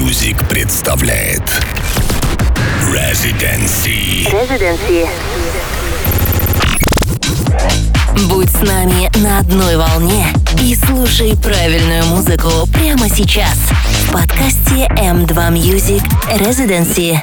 Music представляет Residency. Residency. Будь с нами на одной волне и слушай правильную музыку прямо сейчас в подкасте M2 Music Residency.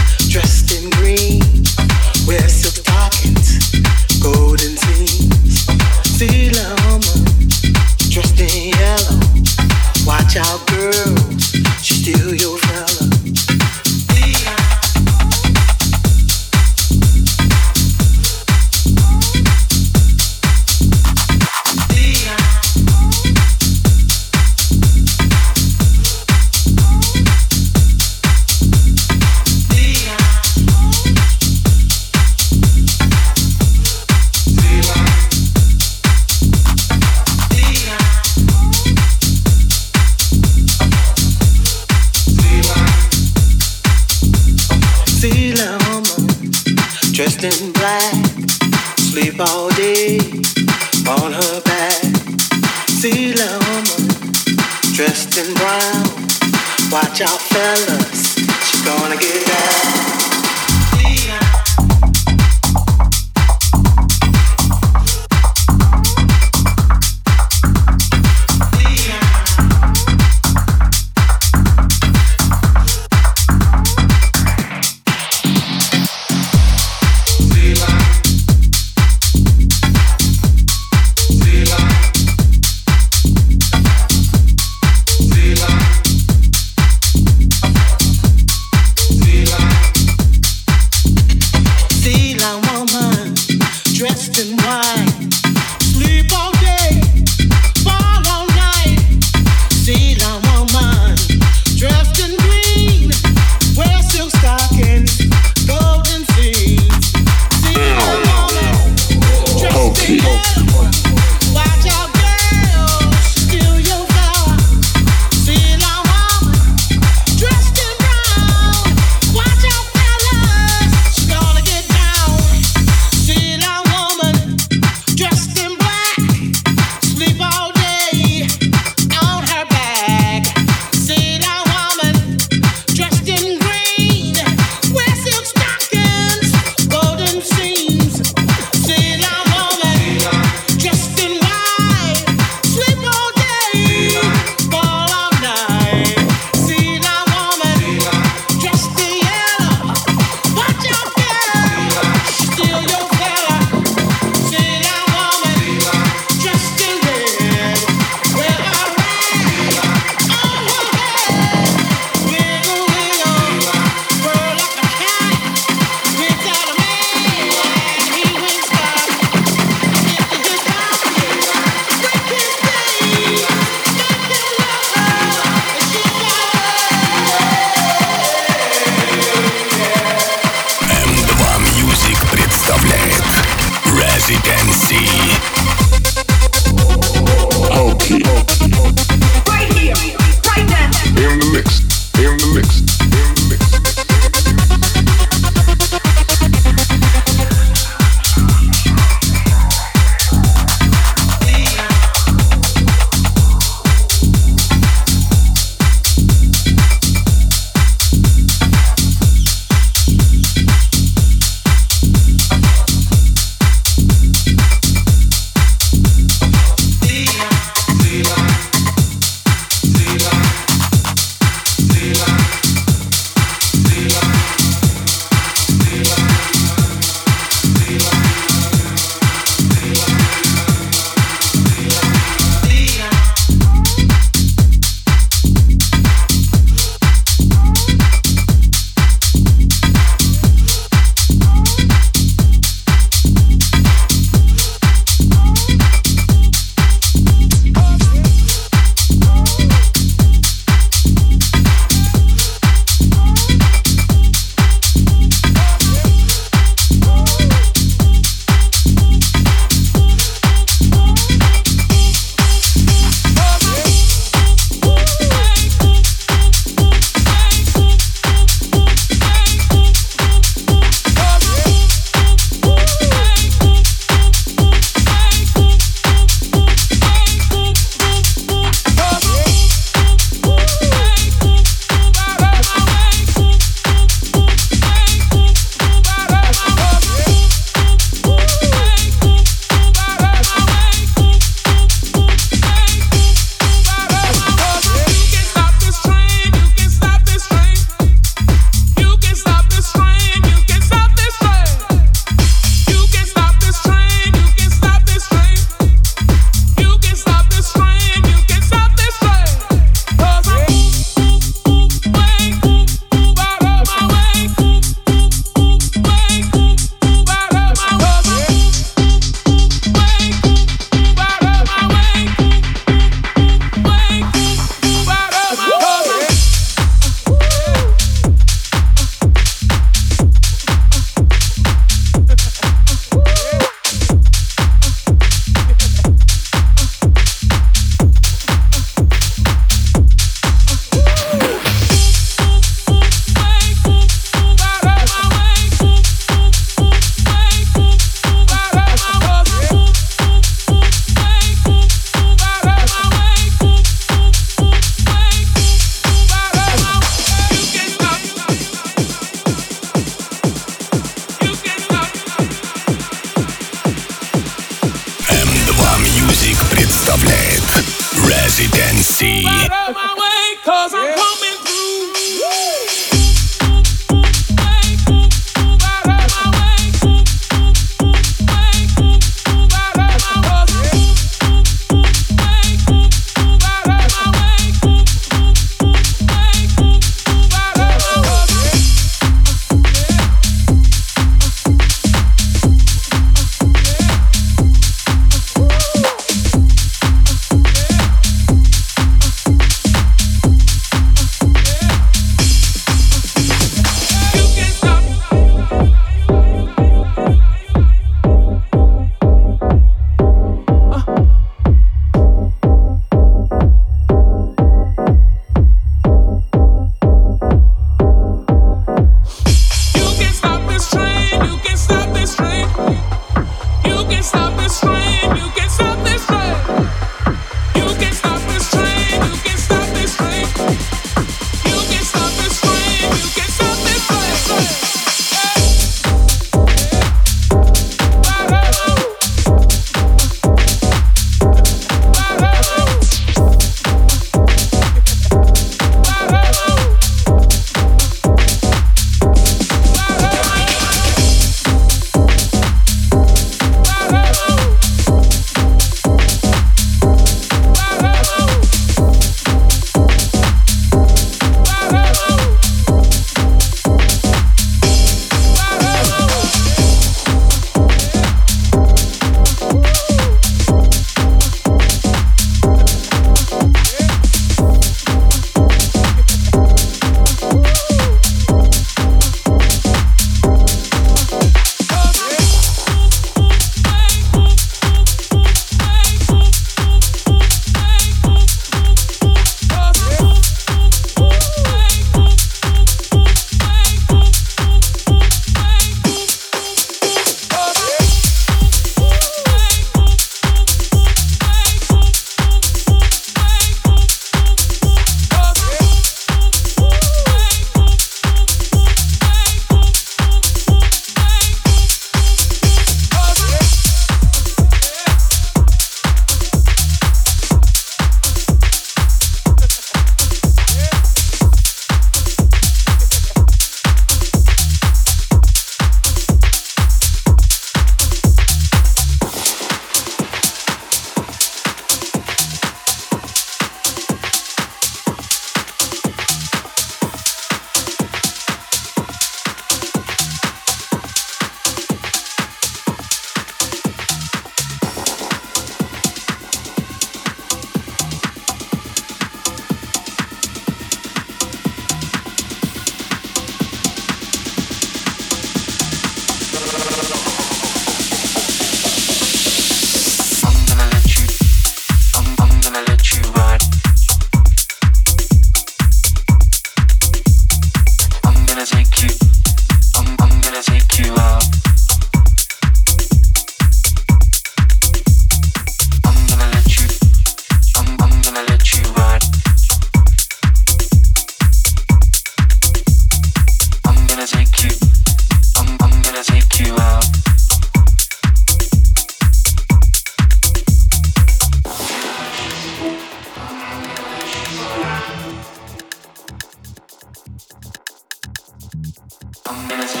I'm gonna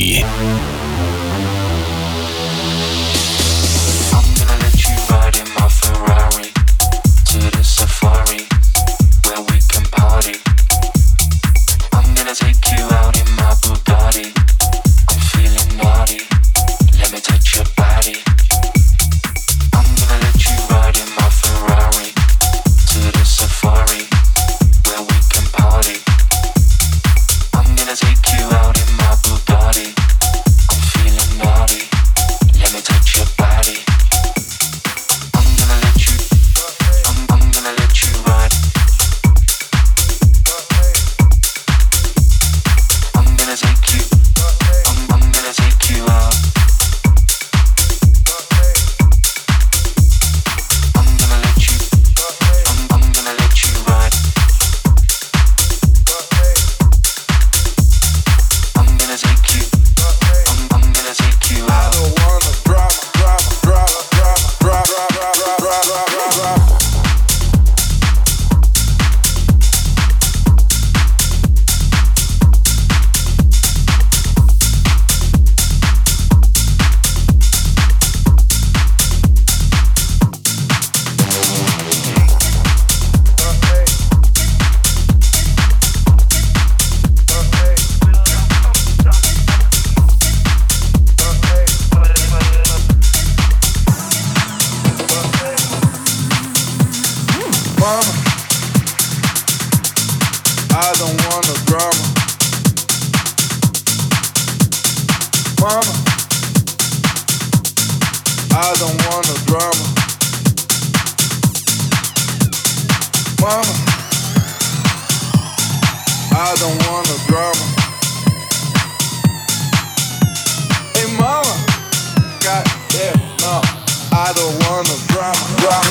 Play. Residency. out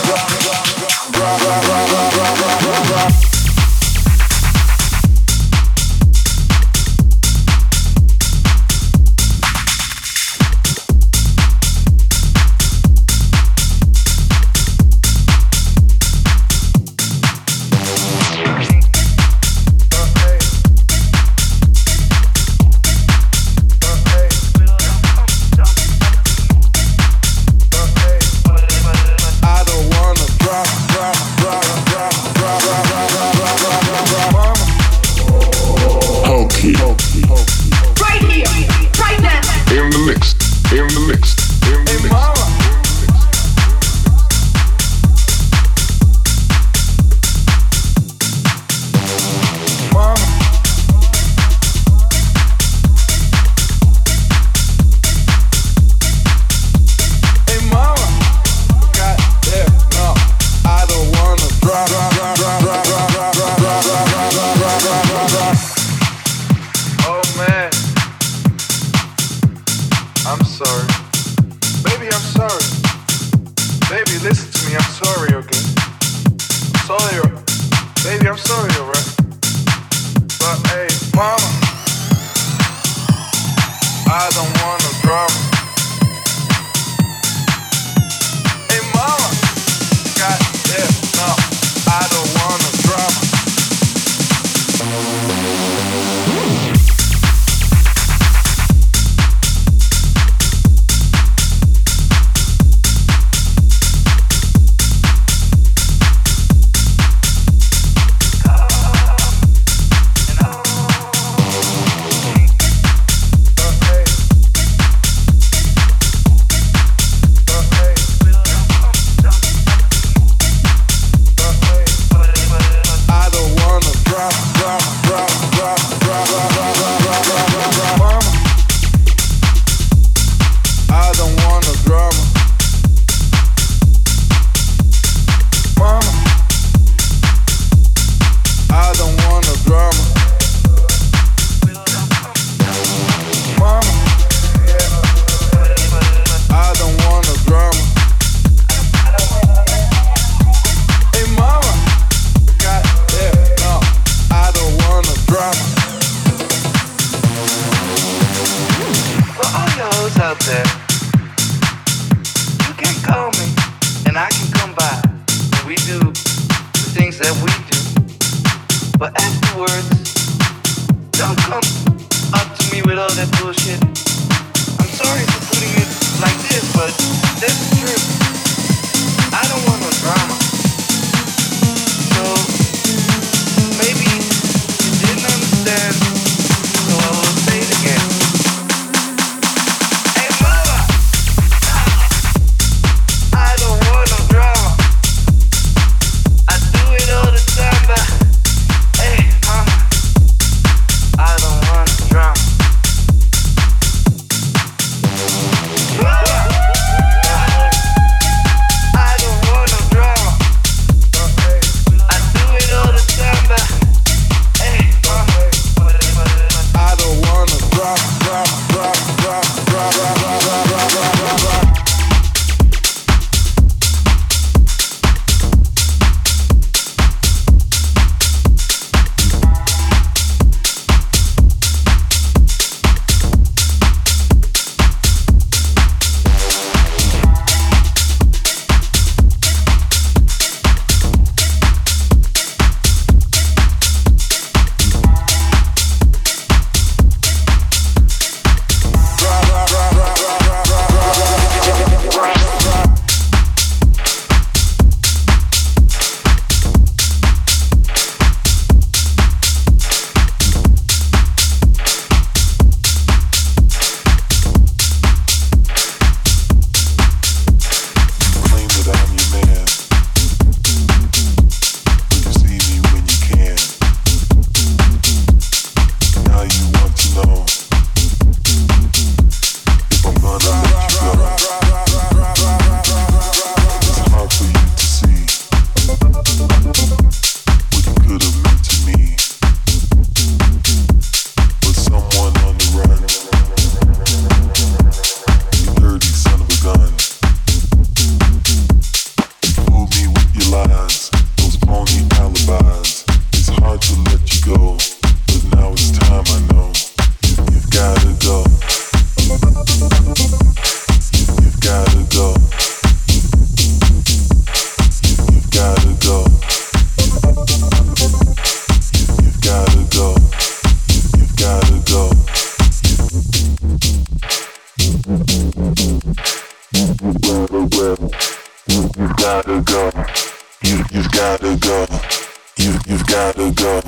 gotta go.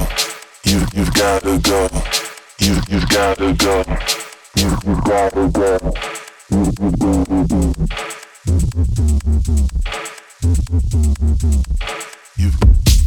You you've gotta go. You you've gotta go. You you've gotta go. You you've gotta go. You've